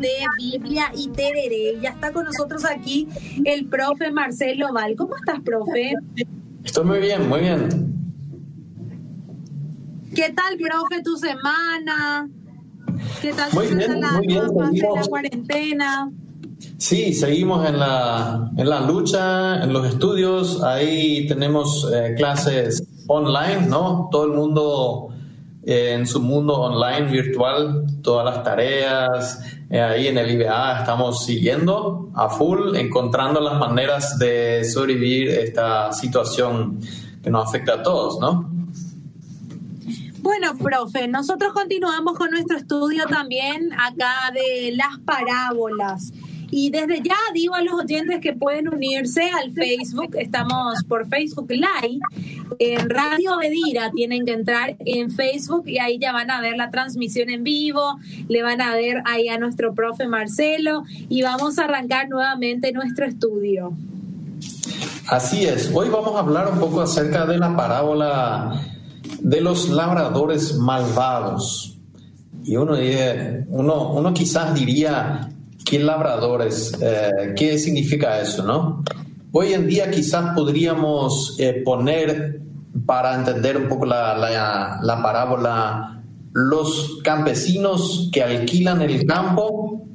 De Biblia y Tereré. Ya está con nosotros aquí el profe Marcelo Val. ¿Cómo estás, profe? Estoy muy bien, muy bien. ¿Qué tal, profe, tu semana? ¿Qué tal muy bien, la, muy bien, la cuarentena? Sí, seguimos en la, en la lucha, en los estudios. Ahí tenemos eh, clases online, ¿no? Todo el mundo eh, en su mundo online virtual, todas las tareas. Eh, ahí en el IBA estamos siguiendo a full, encontrando las maneras de sobrevivir esta situación que nos afecta a todos, ¿no? Bueno, profe, nosotros continuamos con nuestro estudio también acá de las parábolas. Y desde ya digo a los oyentes que pueden unirse al Facebook, estamos por Facebook Live, en Radio Bedira tienen que entrar en Facebook y ahí ya van a ver la transmisión en vivo, le van a ver ahí a nuestro profe Marcelo. Y vamos a arrancar nuevamente nuestro estudio. Así es, hoy vamos a hablar un poco acerca de la parábola de los labradores malvados. Y uno, uno, uno quizás diría, ¿Qué labradores? Eh, ¿Qué significa eso, no? Hoy en día quizás podríamos eh, poner, para entender un poco la, la, parábola, los campesinos que alquilan el campo,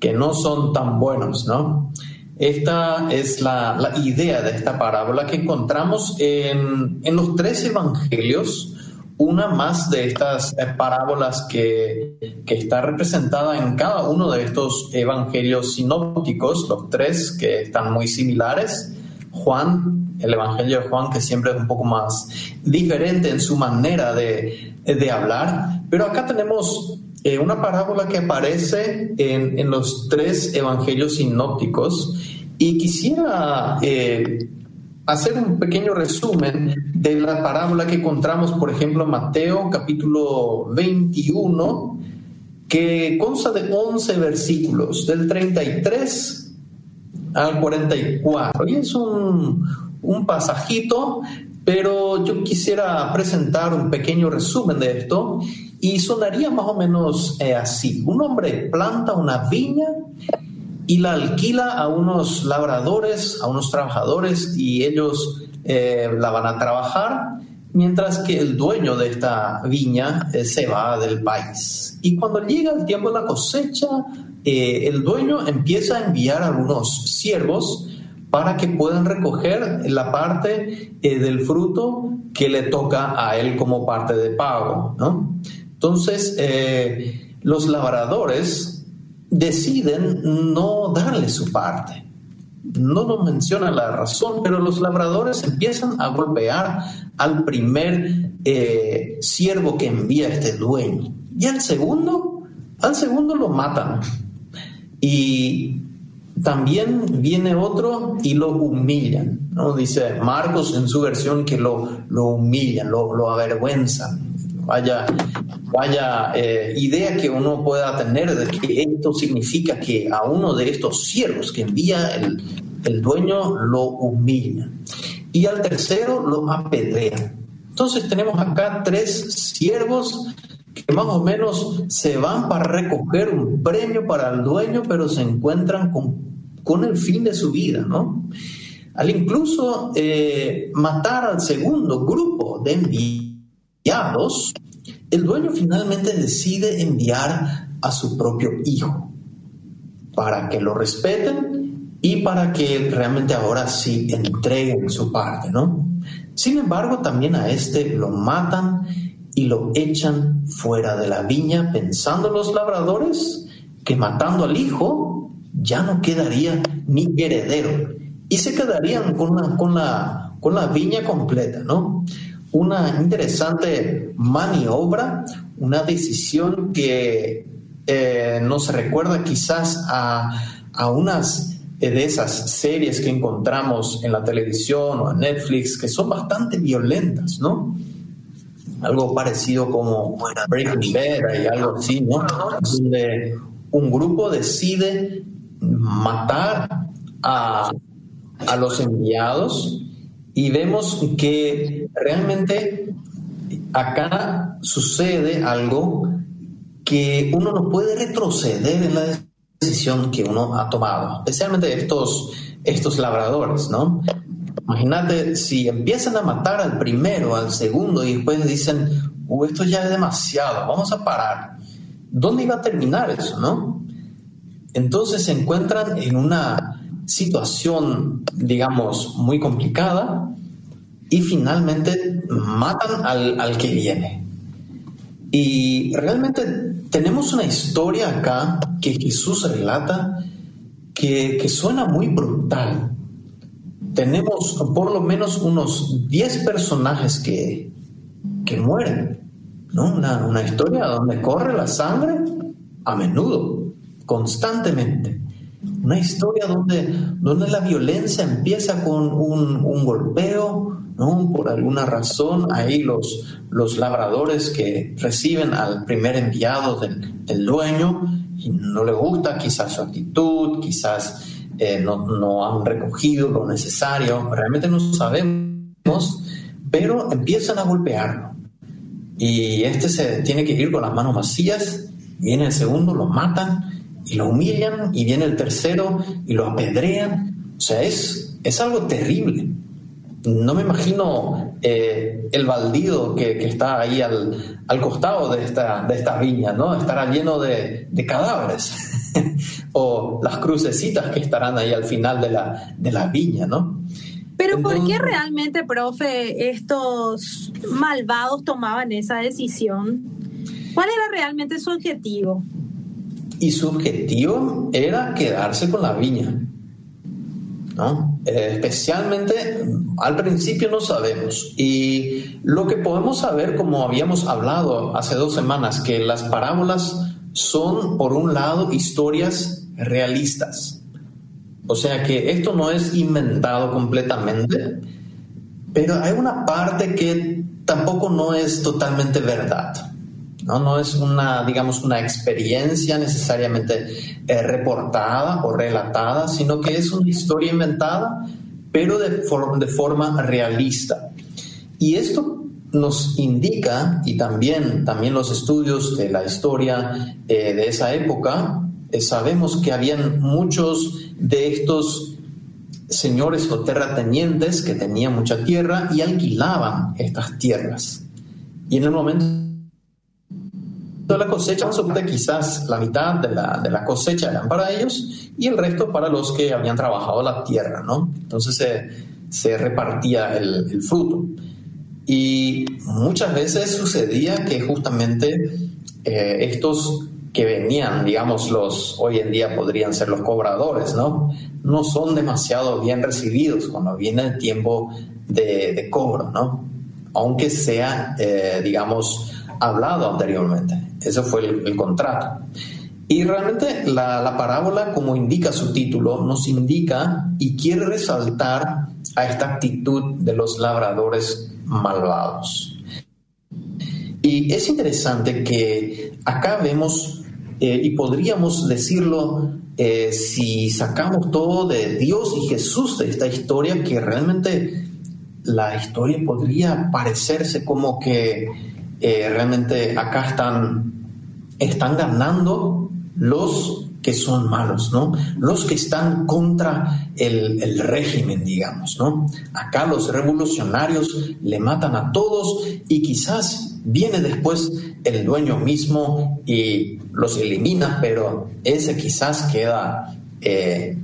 que no son tan buenos, ¿no? Esta es la, la idea de esta parábola que encontramos en, en los tres evangelios una más de estas eh, parábolas que, está representada en cada uno de estos evangelios sinópticos, los tres que están muy similares. Juan, el evangelio de Juan, que siempre es un poco más diferente en su manera de, hablar, pero acá tenemos eh, una parábola que aparece en, los tres evangelios sinópticos y quisiera eh, hacer un pequeño resumen de la parábola que encontramos, por ejemplo, en Mateo capítulo 21, que consta de 11 versículos, del 33 al 44. Y es un, un pasajito, pero yo quisiera presentar un pequeño resumen de esto y sonaría más o menos eh, así. Un hombre planta una viña y la alquila a unos labradores, a unos trabajadores y ellos eh, la van a trabajar, mientras que el dueño de esta viña eh, se va del país. Y cuando llega el tiempo de la cosecha, eh, el dueño empieza a enviar a algunos siervos para que puedan recoger la parte del fruto que le toca a él como parte de pago. ¿no? Entonces, los labradores deciden no darle su parte. No nos menciona la razón, pero los labradores empiezan a golpear al primer eh, siervo que envía este dueño. Y al segundo, al segundo lo matan. Y también viene otro y lo humillan. ¿no? Dice Marcos en su versión que lo, lo humillan, lo, lo avergüenzan. Vaya, vaya eh, idea que uno pueda tener de que esto significa que a uno de estos siervos que envía el, el dueño lo humilla y al tercero lo apedrea. Entonces tenemos acá tres siervos que más o menos se van para recoger un premio para el dueño, pero se encuentran con, con el fin de su vida, ¿no? Al incluso eh, matar al segundo grupo de enviados, el dueño finalmente decide enviar a su propio hijo para que lo respeten y para que realmente ahora sí entreguen su parte, ¿no? Sin embargo, también a este lo matan y lo echan fuera de la viña, pensando los labradores que matando al hijo ya no quedaría ni heredero y se quedarían con la, con la, con la viña completa, ¿no? una interesante maniobra, una decisión que eh, nos recuerda quizás a, a unas de esas series que encontramos en la televisión o en Netflix que son bastante violentas, ¿no? Algo parecido como Breaking Bad y algo así, ¿no? Donde un grupo decide matar a, a los enviados y vemos que realmente acá sucede algo que uno no puede retroceder en la decisión que uno ha tomado, especialmente estos, estos labradores, ¿no? Imagínate si empiezan a matar al primero, al segundo y después dicen, uh, esto ya es demasiado, vamos a parar. ¿Dónde iba a terminar eso, no? Entonces se encuentran en una situación, digamos, muy complicada y finalmente matan al, al que viene. Y realmente tenemos una historia acá que Jesús relata que, que suena muy brutal. Tenemos por lo menos unos 10 personajes que, que mueren. ¿no? Una, una historia donde corre la sangre a menudo, constantemente. Una historia donde, donde la violencia empieza con un, un golpeo, ¿no? Por alguna razón, ahí los, los labradores que reciben al primer enviado del, del dueño y no le gusta quizás su actitud, quizás eh, no, han recogido lo necesario, realmente no sabemos, pero empiezan a golpearlo. Y este se tiene que ir con las manos vacías, viene el segundo, lo matan y lo humillan, y viene el tercero y lo apedrean. O sea, es, es algo terrible no me imagino eh, el baldío que, está ahí al, costado de esta, de esta viña, ¿no? Estará lleno de, cadáveres. o las crucecitas que estarán ahí al final de la, de la viña, ¿no? Pero ¿por qué realmente, profe, estos malvados tomaban esa decisión? ¿Cuál era realmente su objetivo? Y su objetivo era quedarse con la viña. ¿No? Eh, especialmente al principio no sabemos. Y lo que podemos saber, como habíamos hablado hace dos semanas, que las parábolas son, por un lado, historias realistas. O sea que esto no es inventado completamente, pero hay una parte que tampoco no es totalmente verdad. ¿No? No es una, digamos, una experiencia necesariamente eh, reportada o relatada, sino que es una historia inventada, pero de, de forma realista. Y esto nos indica, y también, también los estudios de la historia eh, de esa época, eh, sabemos que habían muchos de estos señores o terratenientes que tenían mucha tierra y alquilaban estas tierras. Y en el momento la cosecha, quizás la mitad de la, de la, cosecha eran para ellos y el resto para los que habían trabajado la tierra, ¿no? Entonces se, se repartía el, el, fruto. Y muchas veces sucedía que justamente eh, estos que venían, digamos, los hoy en día podrían ser los cobradores, ¿no? No son demasiado bien recibidos cuando viene el tiempo de, de cobro, ¿no? Aunque sea, eh, digamos, hablado anteriormente. Ese fue el, contrato. Y realmente la, la, parábola, como indica su título, nos indica y quiere resaltar a esta actitud de los labradores malvados. Y es interesante que acá vemos, eh, y podríamos decirlo eh, si sacamos todo de Dios y Jesús de esta historia, que realmente la historia podría parecerse como que eh, realmente acá están, están ganando los que son malos, ¿no? Los que están contra el, régimen, digamos, ¿no? Acá los revolucionarios le matan a todos y quizás viene después el dueño mismo y los elimina, pero ese quizás queda eh,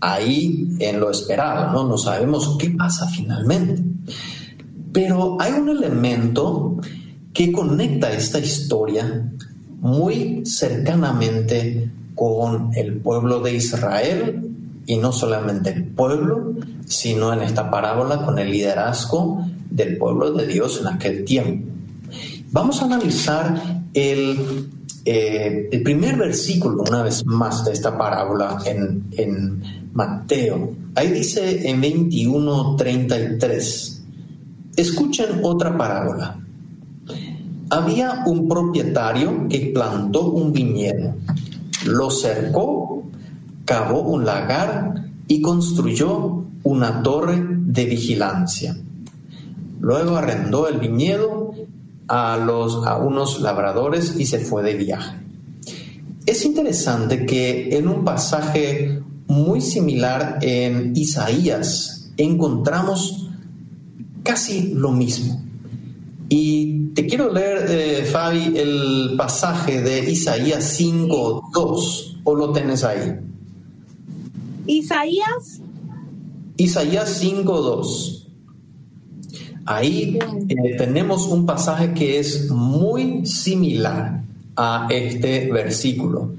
ahí en lo esperado, ¿no? No sabemos qué pasa finalmente. Pero hay un elemento que conecta esta historia muy cercanamente con el pueblo de Israel y no solamente el pueblo, sino en esta parábola con el liderazgo del pueblo de Dios en aquel tiempo. Vamos a analizar el, eh, primer versículo una vez más de esta parábola en, en Mateo. Ahí dice en 21:33, escuchen otra parábola. Había un propietario que plantó un viñedo, lo cercó, cavó un lagar y construyó una torre de vigilancia. Luego arrendó el viñedo a, los, a unos labradores y se fue de viaje. Es interesante que en un pasaje muy similar en Isaías encontramos casi lo mismo. Y te quiero leer, eh, Fabi, el pasaje de Isaías 5.2, o lo tenés ahí. Isaías. Isaías 5.2. Ahí eh, tenemos un pasaje que es muy similar a este versículo.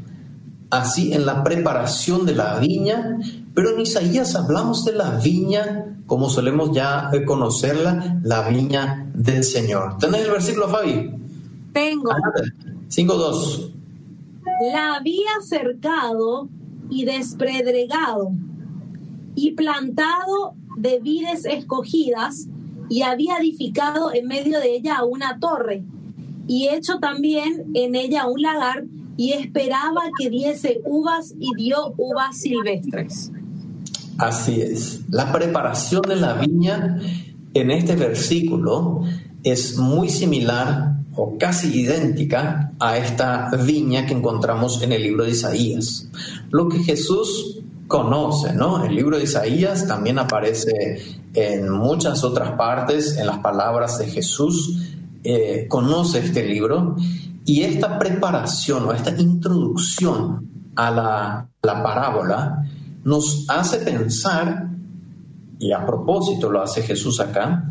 Así en la preparación de la viña, pero en Isaías hablamos de la viña, como solemos ya conocerla, la viña del Señor. ¿Tenés el versículo, Fabi? Tengo. 5.2. La había cercado y despredregado y plantado de vides escogidas y había edificado en medio de ella una torre y hecho también en ella un lagar y esperaba que diese uvas y dio uvas silvestres. Así es. La preparación de la viña en este versículo es muy similar o casi idéntica a esta viña que encontramos en el libro de Isaías. Lo que Jesús conoce, ¿no? El libro de Isaías también aparece en muchas otras partes, en las palabras de Jesús, eh, conoce este libro y esta preparación o esta introducción a la, parábola nos hace pensar, y a propósito lo hace Jesús acá,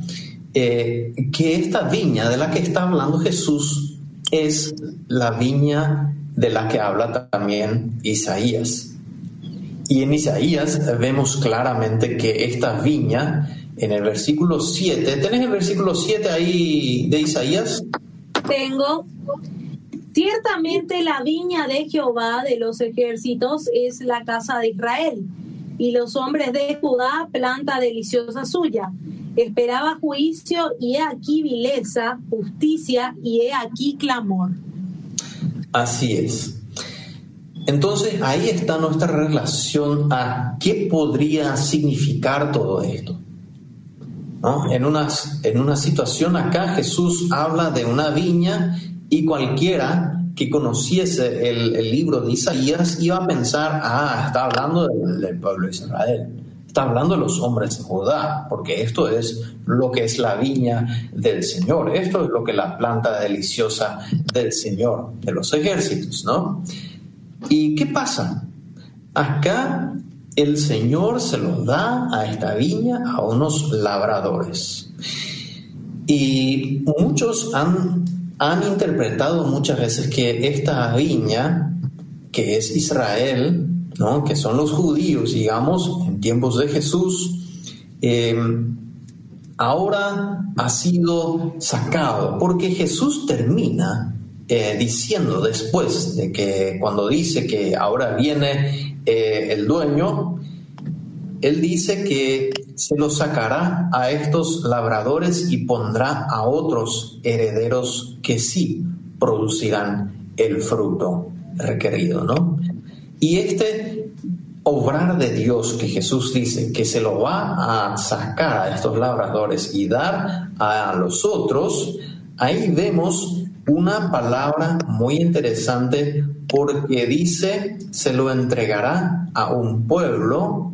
eh, que esta viña de la que está hablando Jesús es la viña de la que habla también Isaías. Y en Isaías vemos claramente que esta viña, en el versículo 7, ¿tenés el versículo 7 ahí de Isaías? Tengo. Ciertamente la viña de Jehová de los ejércitos es la casa de Israel, y los hombres de Judá planta deliciosa suya. Esperaba juicio y he aquí vileza, justicia y he aquí clamor. Así es. Entonces ahí está nuestra relación a qué podría significar todo esto. En, una, en una situación acá Jesús habla de una viña y cualquiera que conociese el, libro de Isaías iba a pensar, ah, está hablando del, pueblo de Israel, está hablando de los hombres de Judá, porque esto es lo que es la viña del Señor, esto es lo que la planta deliciosa del Señor, de los ejércitos, ¿no? ¿Y qué pasa? Acá el Señor se lo da a esta viña a unos labradores. Y muchos han, han interpretado muchas veces que esta viña, que es Israel, ¿no? que son los judíos, digamos, en tiempos de Jesús, eh, ahora ha sido sacado, porque Jesús termina eh, diciendo después de que cuando dice que ahora viene eh, el dueño, él dice que se lo sacará a estos labradores y pondrá a otros herederos que sí producirán el fruto requerido, ¿no? Y este obrar de Dios que Jesús dice que se lo va a sacar a estos labradores y dar a los otros, ahí vemos una palabra muy interesante porque dice se lo entregará a un pueblo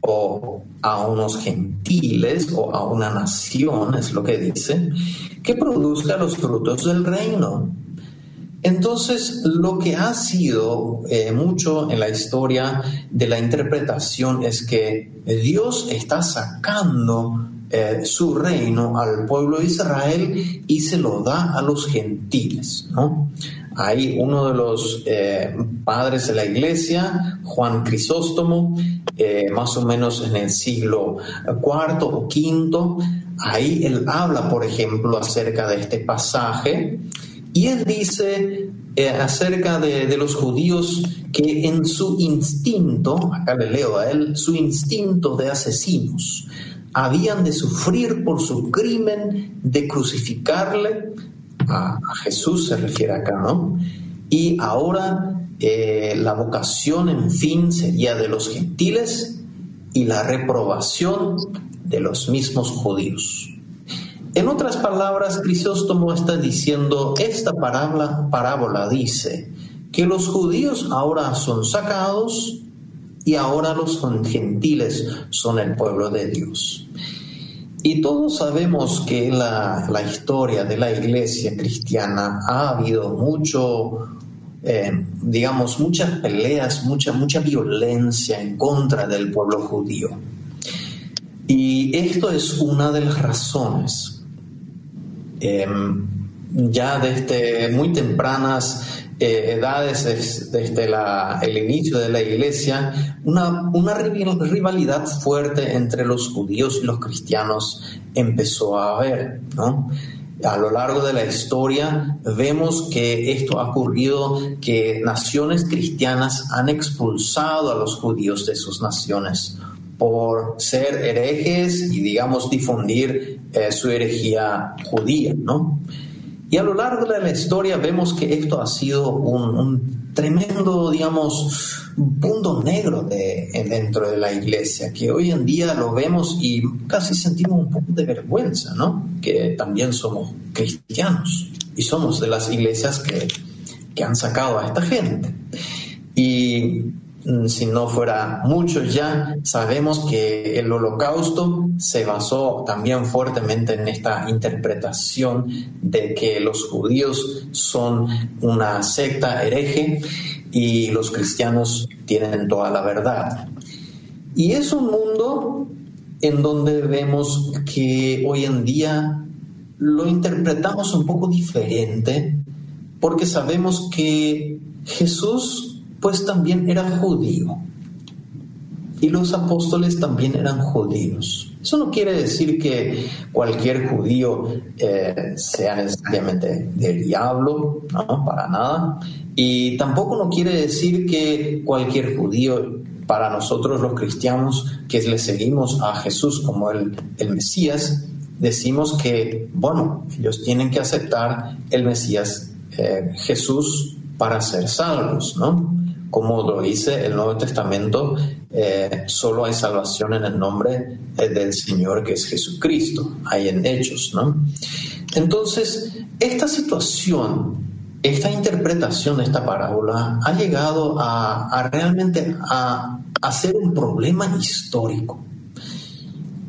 o a unos gentiles o a una nación, es lo que dice, que produzca los frutos del reino. Entonces, lo que ha sido eh, mucho en la historia de la interpretación es que Dios está sacando eh, su reino al pueblo de Israel y se lo da a los gentiles. ¿no? Hay uno de los eh, padres de la iglesia, Juan Crisóstomo, eh, más o menos en el siglo IV o V, ahí él habla, por ejemplo, acerca de este pasaje y él dice acerca de, de, los judíos que en su instinto, acá le leo a él, su instinto de asesinos, habían de sufrir por su crimen de crucificarle, a, Jesús se refiere acá, ¿no? Y ahora eh, la vocación, en fin, sería de los gentiles y la reprobación de los mismos judíos. En otras palabras, Crisóstomo está diciendo, esta parábola, parábola dice que los judíos ahora son sacados y ahora los gentiles son el pueblo de Dios. Y todos sabemos que la, la historia de la iglesia cristiana ha habido mucho, eh, digamos, muchas peleas, mucha, mucha violencia en contra del pueblo judío. Y esto es una de las razones. Em, ya desde muy tempranas eh, edades, desde el inicio de la iglesia, una, rivalidad fuerte entre los judíos y los cristianos empezó a haber. A lo largo de la historia vemos que esto ha ocurrido, que naciones cristianas han expulsado a los judíos de sus naciones por ser herejes y, digamos, difundir eh, su herejía judía, ¿no? Y a lo largo de la historia vemos que esto ha sido un, tremendo, digamos, punto negro de, dentro de la iglesia, que hoy en día lo vemos y casi sentimos un poco de vergüenza, ¿no? Que también somos cristianos y somos de las iglesias que, que han sacado a esta gente. Y si no fuera mucho ya, sabemos que el holocausto se basó también fuertemente en esta interpretación de que los judíos son una secta hereje y los cristianos tienen toda la verdad. Y es un mundo en donde vemos que hoy en día lo interpretamos un poco diferente porque sabemos que Jesús pues también era judío. Y los apóstoles también eran judíos. Eso no quiere decir que cualquier judío eh, sea necesariamente del diablo, no, para nada. Y tampoco no quiere decir que cualquier judío, para nosotros los cristianos que le seguimos a Jesús como el, el Mesías, decimos que, bueno, ellos tienen que aceptar el Mesías eh, Jesús para ser salvos, ¿no? Como lo dice el Nuevo Testamento, eh, solo hay salvación en el nombre eh, del Señor que es Jesucristo, hay en Hechos, ¿no? Entonces, esta situación, esta interpretación de esta parábola ha llegado a, realmente a, a ser un problema histórico.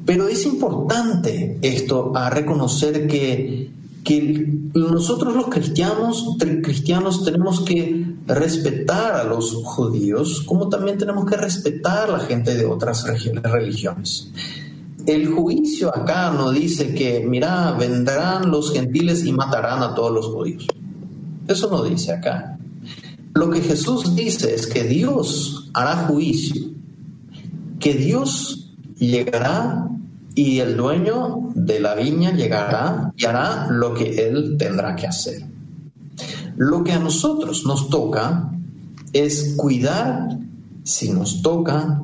Pero es importante esto, a reconocer que que nosotros los cristianos, cristianos tenemos que respetar a los judíos, como también tenemos que respetar a la gente de otras religiones. El juicio acá no dice que, mira, vendrán los gentiles y matarán a todos los judíos. Eso no dice acá. Lo que Jesús dice es que Dios hará juicio, que Dios llegará y el dueño de la viña llegará y hará lo que él tendrá que hacer. Lo que a nosotros nos toca es cuidar, si nos toca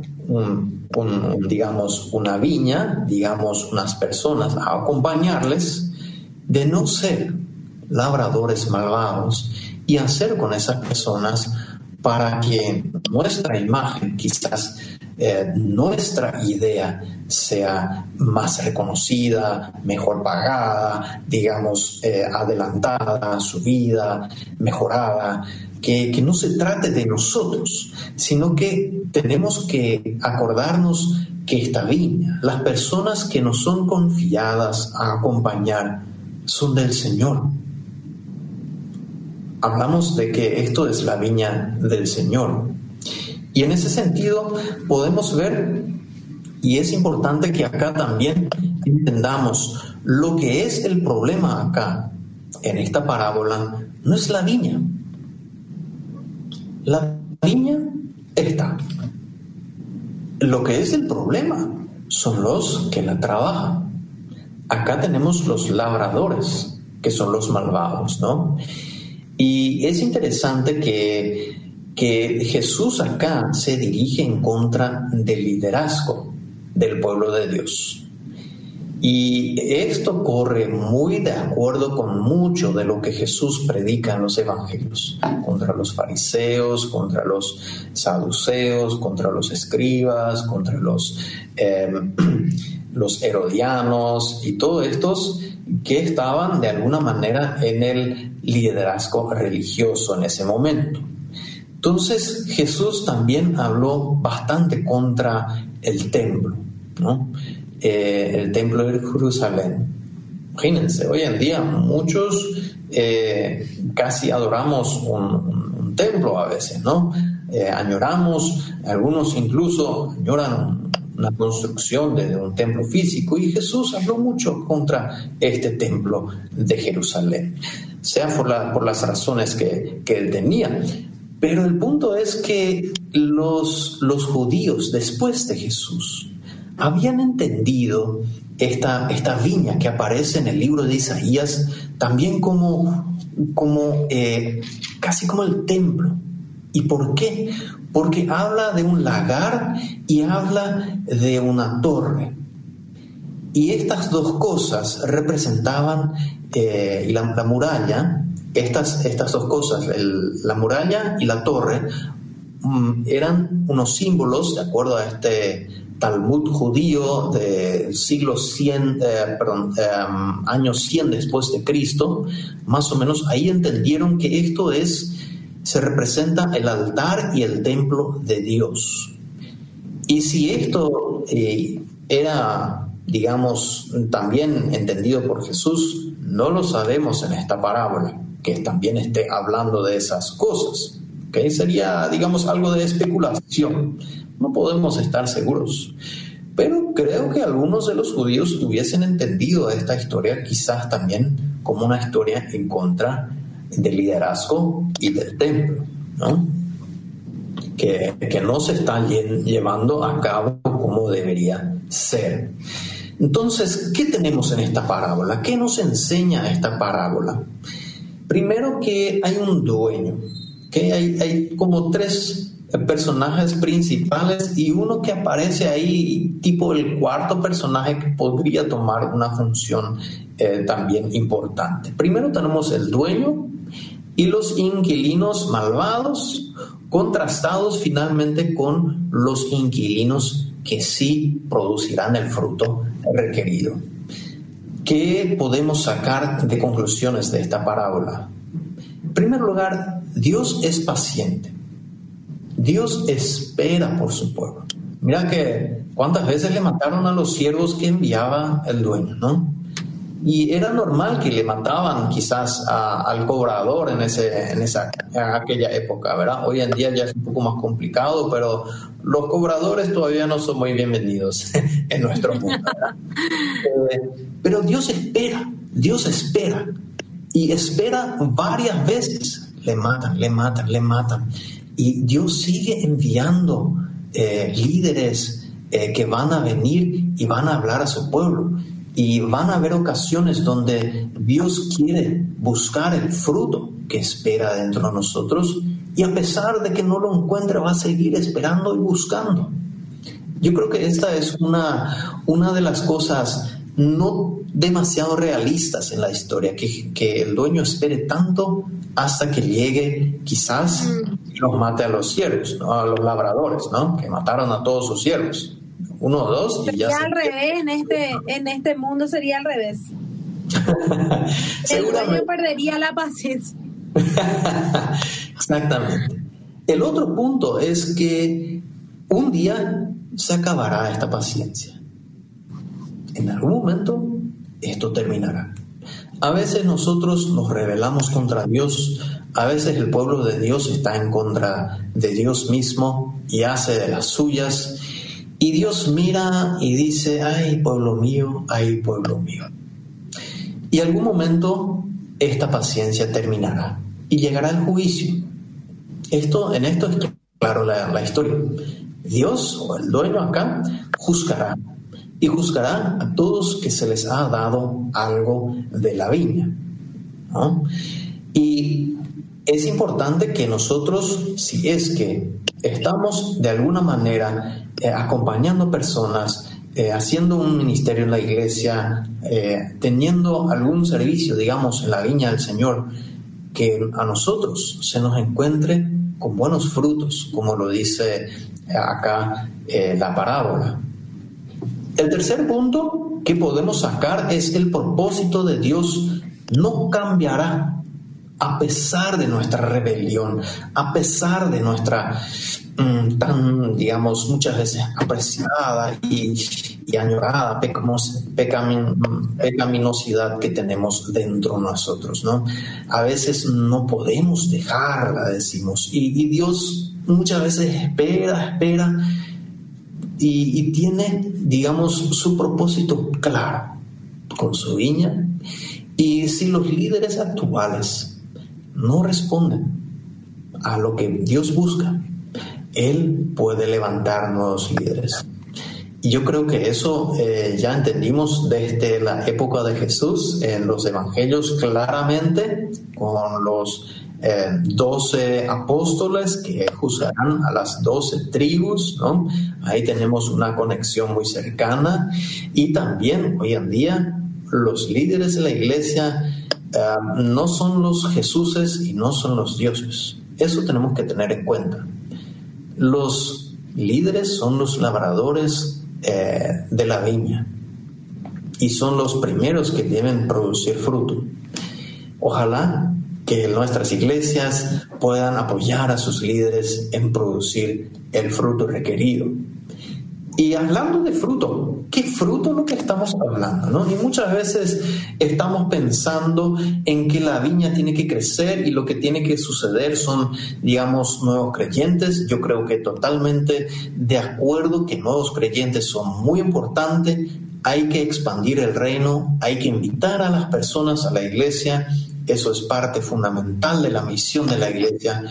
digamos, una viña, digamos, unas personas, a acompañarles, de no ser labradores malvados y hacer con esas personas para que nuestra imagen quizás eh, nuestra idea sea más reconocida, mejor pagada, digamos, eh, adelantada, subida, mejorada, que, que no se trate de nosotros, sino que tenemos que acordarnos que esta viña, las personas que nos son confiadas a acompañar, son del Señor. Hablamos de que esto es la viña del Señor, y en ese sentido podemos ver, y es importante que acá también entendamos lo que es el problema acá, en esta parábola, no es la viña. La viña está. Lo que es el problema son los que la trabajan. Acá tenemos los labradores, que son los malvados, ¿no? Y es interesante que que Jesús acá se dirige en contra del liderazgo del pueblo de Dios. Y esto corre muy de acuerdo con mucho de lo que Jesús predica en los evangelios, contra los fariseos, contra los saduceos, contra los escribas, contra los, em, los herodianos y todos estos que estaban de alguna manera en el liderazgo religioso en ese momento. Entonces Jesús también habló bastante contra el templo, ¿no? Eh, el templo de Jerusalén. Imagínense, hoy en día muchos eh, casi adoramos un, templo a veces, ¿no? Eh, añoramos, algunos incluso añoran una construcción de un templo físico y Jesús habló mucho contra este templo de Jerusalén, sea por, por las razones que, que él tenía. Pero el punto es que los, los judíos después de Jesús habían entendido esta, esta viña que aparece en el libro de Isaías también como, como eh, casi como el templo. ¿Y por qué? Porque habla de un lagar y habla de una torre. Y estas dos cosas representaban eh, la, la, muralla, estas, estas dos cosas, la muralla y la torre, mm, eran unos símbolos, de acuerdo a este Talmud judío del siglo 100, eh, perdón, em, años 100 después de Cristo, más o menos ahí entendieron que esto es, se representa el altar y el templo de Dios. Y si esto eh, era, digamos, también entendido por Jesús, no lo sabemos en esta parábola, que también esté hablando de esas cosas. que Sería, digamos, algo de especulación. No podemos estar seguros. Pero creo que algunos de los judíos hubiesen entendido esta historia quizás también como una historia en contra del liderazgo y del templo. Que, que no se está llevando a cabo como debería ser. Entonces, ¿qué tenemos en esta parábola? ¿Qué nos enseña esta parábola? Primero que hay un dueño, que hay, como tres personajes principales y uno que aparece ahí, tipo el cuarto personaje que podría tomar una función eh, también importante. Primero tenemos el dueño y los inquilinos malvados, contrastados finalmente con los inquilinos que sí producirán el fruto requerido. ¿Qué podemos sacar de conclusiones de esta parábola? En primer lugar, Dios es paciente. Dios espera por su pueblo. Mira que cuántas veces le mataron a los siervos que enviaba el dueño, ¿no? Y era normal que le mataban quizás al cobrador en, ese, en, esa, aquella época, ¿verdad? Hoy en día ya es un poco más complicado, pero los cobradores todavía no son muy bienvenidos en nuestro mundo. Eh, pero Dios espera, Dios espera. Y espera varias veces. Le matan, le matan, le matan. Y Dios sigue enviando eh, líderes eh, que van a venir y van a hablar a su pueblo. Y van a haber ocasiones donde Dios quiere buscar el fruto que espera dentro de nosotros y a pesar de que no lo encuentre va a seguir esperando y buscando. Yo creo que esta es una, una de las cosas no demasiado realistas en la historia, que, que el dueño espere tanto hasta que llegue quizás mm. y los mate a los siervos, ¿no? a los labradores, ¿no? que mataron a todos sus siervos. Uno o dos y ya. al revés, en este, en este mundo sería al revés. el dueño perdería la paciencia. Exactamente. El otro punto es que un día se acabará esta paciencia. En algún momento esto terminará. A veces nosotros nos rebelamos contra Dios, a veces el pueblo de Dios está en contra de Dios mismo y hace de las suyas. Y Dios mira y dice, ay pueblo mío, ay pueblo mío. Y algún momento esta paciencia terminará y llegará el juicio. Esto, en esto es claro la, historia. Dios o el dueño acá juzgará y juzgará a todos que se les ha dado algo de la viña. Y es importante que nosotros, si es que estamos de alguna manera eh, acompañando personas, eh, haciendo un ministerio en la iglesia, eh, teniendo algún servicio, digamos, en la viña del Señor, que a nosotros se nos encuentre con buenos frutos, como lo dice acá la parábola. El tercer punto que podemos sacar es el propósito de Dios no cambiará a pesar de nuestra rebelión, a pesar de nuestra mm, tan, digamos, muchas veces apreciada y, añorada pecaminosidad que tenemos dentro de nosotros, ¿no? A veces no podemos dejarla, decimos, y, Dios muchas veces espera, espera y, y tiene, digamos, su propósito claro con su viña. Y si los líderes actuales no responden a lo que Dios busca, Él puede levantar nuevos líderes. Y yo creo que eso eh, ya entendimos desde la época de Jesús en los evangelios claramente con los eh, doce apóstoles que juzgarán a las doce tribus, ¿no? Ahí tenemos una conexión muy cercana y también hoy en día los líderes de la iglesia no son los Jesuses y no son los dioses. Eso tenemos que tener en cuenta. Los líderes son los labradores eh, de la viña y son los primeros que deben producir fruto. Ojalá que nuestras iglesias puedan apoyar a sus líderes en producir el fruto requerido. Y hablando de fruto, ¿qué fruto es lo que estamos hablando? ¿no? Y muchas veces estamos pensando en que la viña tiene que crecer y lo que tiene que suceder son, digamos, nuevos creyentes. Yo creo que totalmente de acuerdo que nuevos creyentes son muy importantes. Hay que expandir el reino, hay que invitar a las personas a la iglesia. Eso es parte fundamental de la misión de la iglesia.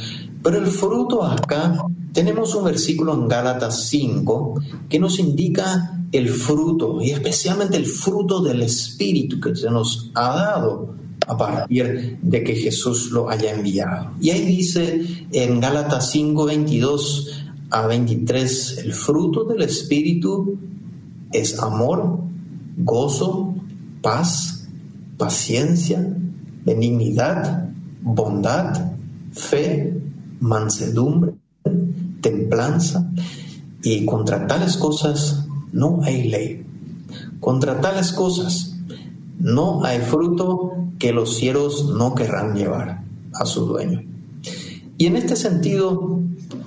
Pero el fruto acá tenemos un versículo en Gálatas 5 que nos indica el fruto, y especialmente el fruto del Espíritu que se nos ha dado a partir de que Jesús lo haya enviado. Y ahí dice en Gálatas 5, 22 a 23, el fruto del Espíritu es amor, gozo, paz, paciencia, benignidad, bondad, fe, mansedumbre templanza, y contra tales cosas no hay ley. Contra tales cosas no hay fruto que los cielos no querrán llevar a su dueño. Y en este sentido,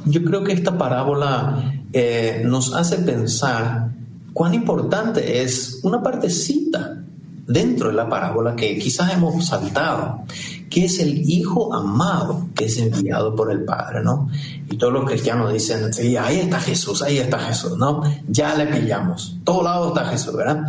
yo creo que esta parábola eh, nos hace pensar cuán importante es una partecita dentro de la parábola que quizás hemos saltado, que es el Hijo amado que es enviado por el Padre, ¿no? Y todos los cristianos dicen, ahí está Jesús, ahí está Jesús, ¿no? Ya le pillamos, todo lado está Jesús, ¿verdad?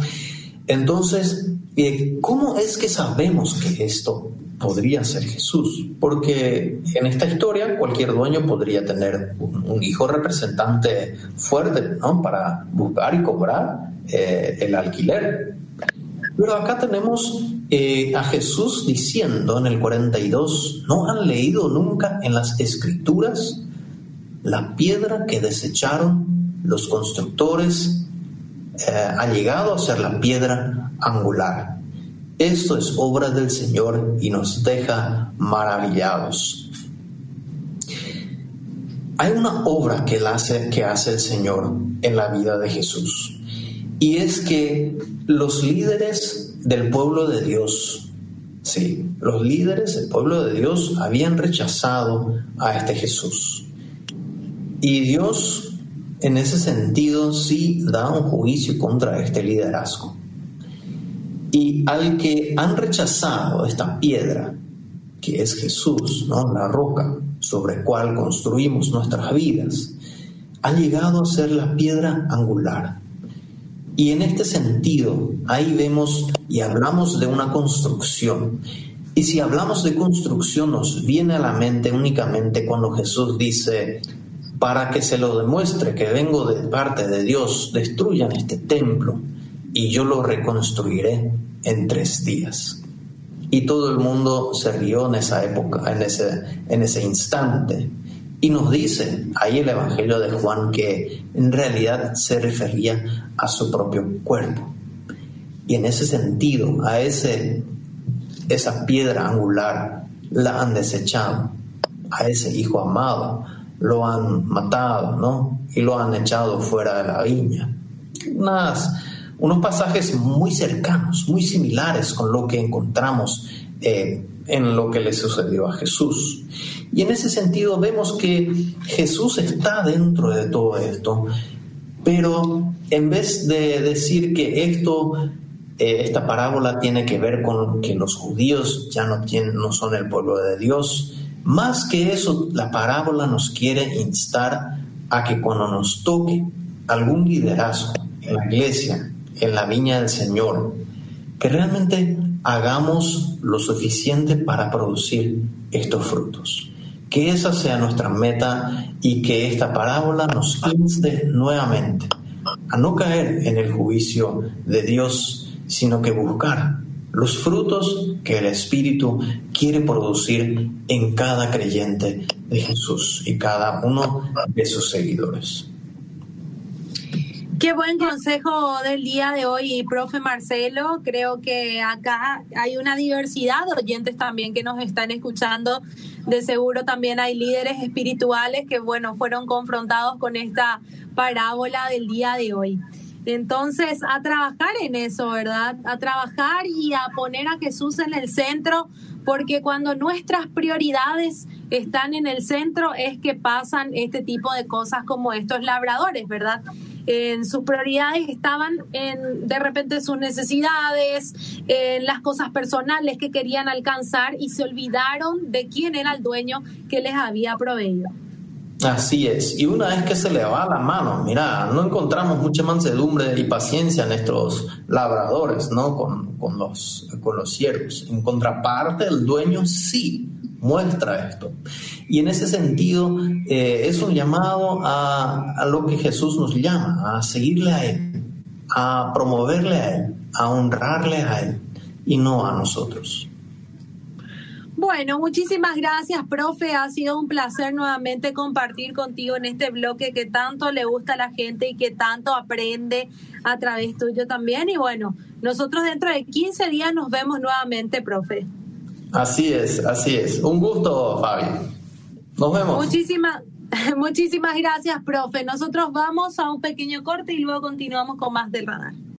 Entonces, eh, ¿cómo es que sabemos que esto podría ser Jesús? Porque en esta historia cualquier dueño podría tener un, hijo representante fuerte, ¿no? Para buscar y cobrar eh, el alquiler. Pero acá tenemos eh, a Jesús diciendo en el 42, ¿no han leído nunca en las escrituras la piedra que desecharon los constructores eh, ha llegado a ser la piedra angular? Esto es obra del Señor y nos deja maravillados. Hay una obra que hace, que hace el Señor en la vida de Jesús. Y es que los líderes del pueblo de Dios. Sí, los líderes del pueblo de Dios habían rechazado a este Jesús. Y Dios, en ese sentido, sí da un juicio contra este liderazgo. Y al que han rechazado esta piedra, que es Jesús, ¿no? la roca sobre cual construimos nuestras vidas, ha llegado a ser la piedra angular, y en este sentido, ahí vemos y hablamos de una construcción. Y si hablamos de construcción, nos viene a la mente únicamente cuando Jesús dice, para que se lo demuestre que vengo de parte de Dios, destruyan este templo y yo lo reconstruiré en tres días. Y todo el mundo se rió en esa época, en ese, en ese instante. Y nos dice ahí el Evangelio de Juan que en realidad se refería a su propio cuerpo. Y en ese sentido, a ese, esa piedra angular la han desechado, a ese hijo amado lo han matado, ¿no? Y lo han echado fuera de la viña. Unas, unos pasajes muy cercanos, muy similares con lo que encontramos eh, en lo que le sucedió a Jesús. Y en ese sentido vemos que Jesús está dentro de todo esto, pero en vez de decir que esto, eh, esta parábola tiene que ver con que los judíos ya no, tienen, no son el pueblo de Dios, más que eso, la parábola nos quiere instar a que cuando nos toque algún liderazgo en la iglesia, en la viña del Señor, que realmente hagamos lo suficiente para producir estos frutos. Que esa sea nuestra meta y que esta parábola nos inste nuevamente a no caer en el juicio de Dios, sino que buscar los frutos que el Espíritu quiere producir en cada creyente de Jesús y cada uno de sus seguidores. Qué buen consejo del día de hoy, profe Marcelo. Creo que acá hay una diversidad de oyentes también que nos están escuchando. De seguro también hay líderes espirituales que, bueno, fueron confrontados con esta parábola del día de hoy. Entonces, a trabajar en eso, ¿verdad? A trabajar y a poner a Jesús en el centro, porque cuando nuestras prioridades están en el centro es que pasan este tipo de cosas como estos labradores, ¿verdad? En sus prioridades estaban en de repente sus necesidades, en las cosas personales que querían alcanzar y se olvidaron de quién era el dueño que les había proveído. Así es, y una vez que se le va la mano, mira, no encontramos mucha mansedumbre y paciencia en nuestros labradores, ¿no? Con, con, los, con los siervos. En contraparte, el dueño sí muestra esto. Y en ese sentido, eh, es un llamado a, a lo que Jesús nos llama, a seguirle a Él, a promoverle a Él, a honrarle a Él y no a nosotros. Bueno, muchísimas gracias, profe. Ha sido un placer nuevamente compartir contigo en este bloque que tanto le gusta a la gente y que tanto aprende a través tuyo también. Y bueno, nosotros dentro de 15 días nos vemos nuevamente, profe. Así es, así es. Un gusto, Fabi. Nos vemos. Muchísimas, muchísimas gracias, profe. Nosotros vamos a un pequeño corte y luego continuamos con más del radar.